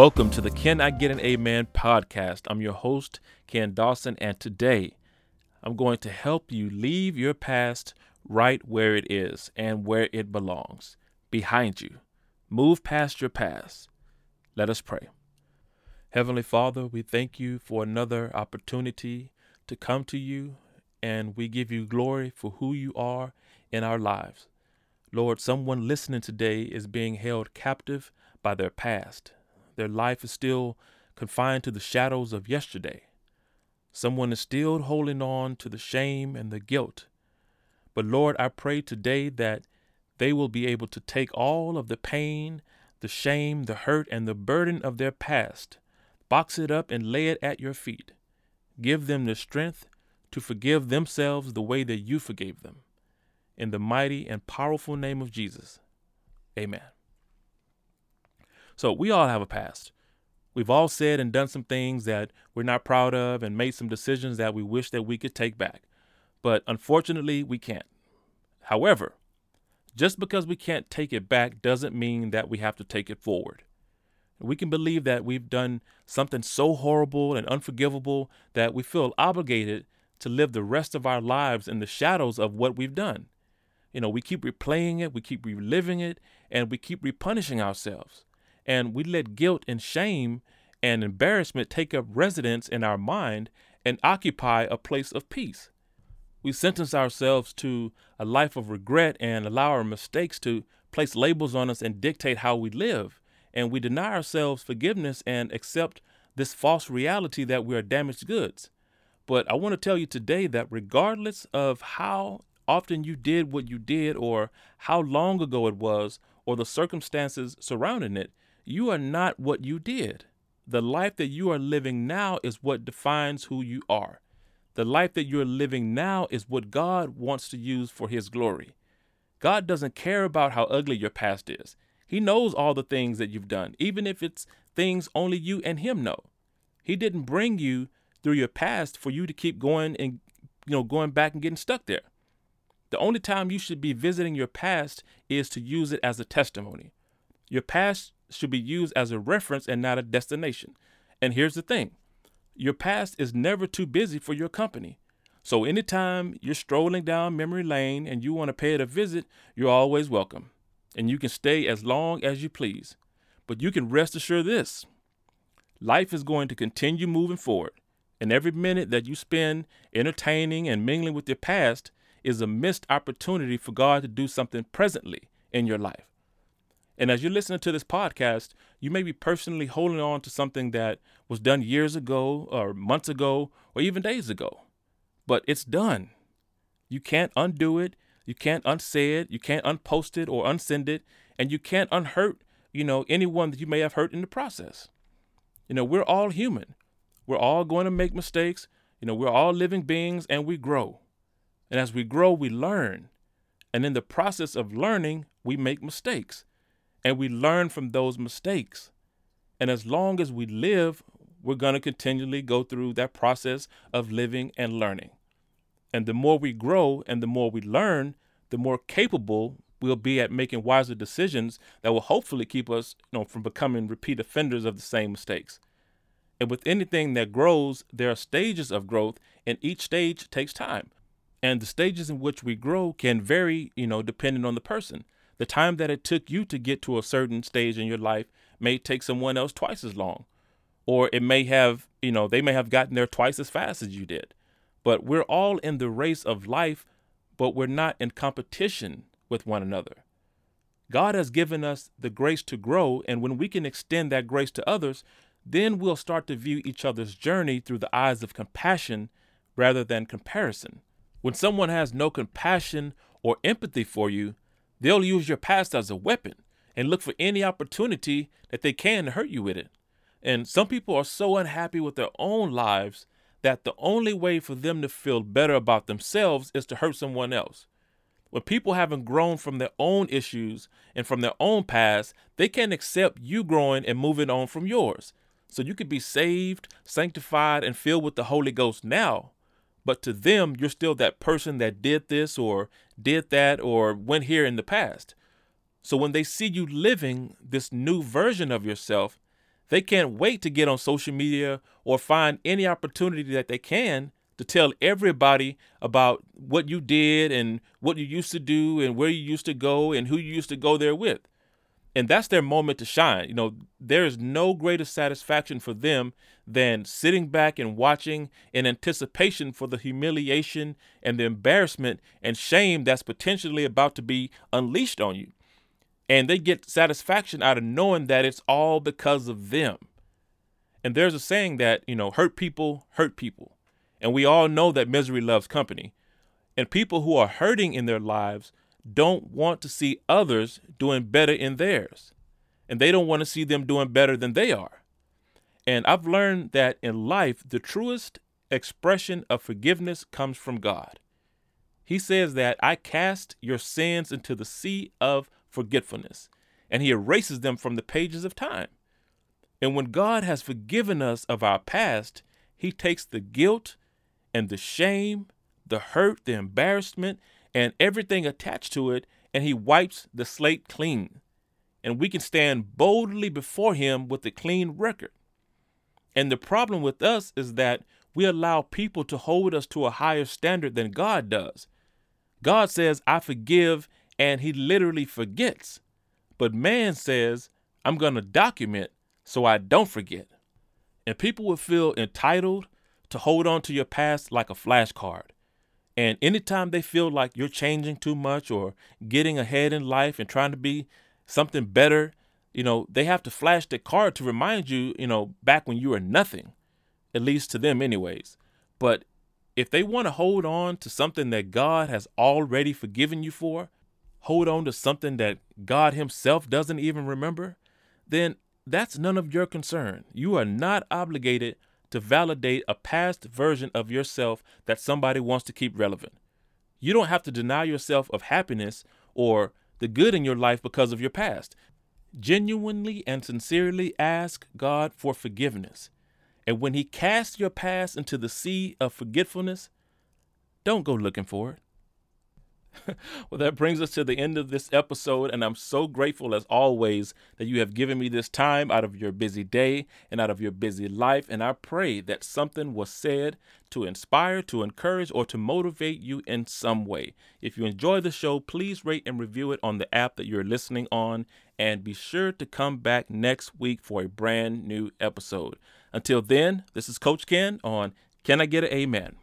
Welcome to the Can I Get an Amen podcast. I'm your host, Ken Dawson, and today I'm going to help you leave your past right where it is and where it belongs behind you. Move past your past. Let us pray. Heavenly Father, we thank you for another opportunity to come to you, and we give you glory for who you are in our lives. Lord, someone listening today is being held captive by their past. Their life is still confined to the shadows of yesterday. Someone is still holding on to the shame and the guilt. But Lord, I pray today that they will be able to take all of the pain, the shame, the hurt, and the burden of their past, box it up, and lay it at your feet. Give them the strength to forgive themselves the way that you forgave them. In the mighty and powerful name of Jesus. Amen. So, we all have a past. We've all said and done some things that we're not proud of and made some decisions that we wish that we could take back. But unfortunately, we can't. However, just because we can't take it back doesn't mean that we have to take it forward. We can believe that we've done something so horrible and unforgivable that we feel obligated to live the rest of our lives in the shadows of what we've done. You know, we keep replaying it, we keep reliving it, and we keep repunishing ourselves. And we let guilt and shame and embarrassment take up residence in our mind and occupy a place of peace. We sentence ourselves to a life of regret and allow our mistakes to place labels on us and dictate how we live. And we deny ourselves forgiveness and accept this false reality that we are damaged goods. But I want to tell you today that regardless of how often you did what you did, or how long ago it was, or the circumstances surrounding it, you are not what you did. The life that you are living now is what defines who you are. The life that you're living now is what God wants to use for His glory. God doesn't care about how ugly your past is. He knows all the things that you've done, even if it's things only you and Him know. He didn't bring you through your past for you to keep going and you know going back and getting stuck there. The only time you should be visiting your past is to use it as a testimony. Your past should be used as a reference and not a destination. And here's the thing your past is never too busy for your company. So anytime you're strolling down memory lane and you want to pay it a visit, you're always welcome. And you can stay as long as you please. But you can rest assured this life is going to continue moving forward. And every minute that you spend entertaining and mingling with your past is a missed opportunity for God to do something presently in your life. And as you're listening to this podcast, you may be personally holding on to something that was done years ago, or months ago, or even days ago. But it's done. You can't undo it. You can't unsay it. You can't unpost it or unsend it. And you can't unhurt, you know, anyone that you may have hurt in the process. You know, we're all human. We're all going to make mistakes. You know, we're all living beings and we grow. And as we grow, we learn. And in the process of learning, we make mistakes and we learn from those mistakes. And as long as we live, we're going to continually go through that process of living and learning. And the more we grow and the more we learn, the more capable we'll be at making wiser decisions that will hopefully keep us you know, from becoming repeat offenders of the same mistakes. And with anything that grows, there are stages of growth, and each stage takes time. And the stages in which we grow can vary, you know, depending on the person. The time that it took you to get to a certain stage in your life may take someone else twice as long. Or it may have, you know, they may have gotten there twice as fast as you did. But we're all in the race of life, but we're not in competition with one another. God has given us the grace to grow, and when we can extend that grace to others, then we'll start to view each other's journey through the eyes of compassion rather than comparison. When someone has no compassion or empathy for you, They'll use your past as a weapon and look for any opportunity that they can to hurt you with it. And some people are so unhappy with their own lives that the only way for them to feel better about themselves is to hurt someone else. When people haven't grown from their own issues and from their own past, they can't accept you growing and moving on from yours. So you could be saved, sanctified, and filled with the Holy Ghost now, but to them, you're still that person that did this or did that or went here in the past. So when they see you living this new version of yourself, They can't wait to get on social media or find any opportunity that they can to tell everybody about what you did and what you used to do and where you used to go and who you used to go there with. And that's their moment to shine. You know, there is no greater satisfaction for them than sitting back and watching in anticipation for the humiliation and the embarrassment and shame that's potentially about to be unleashed on you. And they get satisfaction out of knowing that it's all because of them. And there's a saying that, you know, hurt people hurt people. And we all know that misery loves company. And people who are hurting in their lives don't want to see others doing better in theirs. And they don't want to see them doing better than they are. And I've learned that in life, the truest expression of forgiveness comes from God. He says that I cast your sins into the sea of forgetfulness, and he erases them from the pages of time. And when God has forgiven us of our past, he takes the guilt and the shame, the hurt, the embarrassment, and everything attached to it, and he wipes the slate clean. And we can stand boldly before him with a clean record. And the problem with us is that we allow people to hold us to a higher standard than God does. God says, I forgive and he literally forgets. But man says, I'm going to document so I don't forget. And people will feel entitled to hold on to your past like a flashcard. And anytime they feel like you're changing too much or getting ahead in life and trying to be something better, you know, they have to flash the card to remind you, you know, back when you were nothing, at least to them, anyways. But if they want to hold on to something that God has already forgiven you for, hold on to something that God Himself doesn't even remember, then that's none of your concern. You are not obligated to validate a past version of yourself that somebody wants to keep relevant. You don't have to deny yourself of happiness or the good in your life because of your past. Genuinely and sincerely ask God for forgiveness. And when He casts your past into the sea of forgetfulness, don't go looking for it. well, that brings us to the end of this episode, and I'm so grateful as always that you have given me this time out of your busy day and out of your busy life. And I pray that something was said to inspire, to encourage, or to motivate you in some way. If you enjoy the show, please rate and review it on the app that you're listening on, and be sure to come back next week for a brand new episode. Until then, this is Coach Ken on Can I Get an Amen?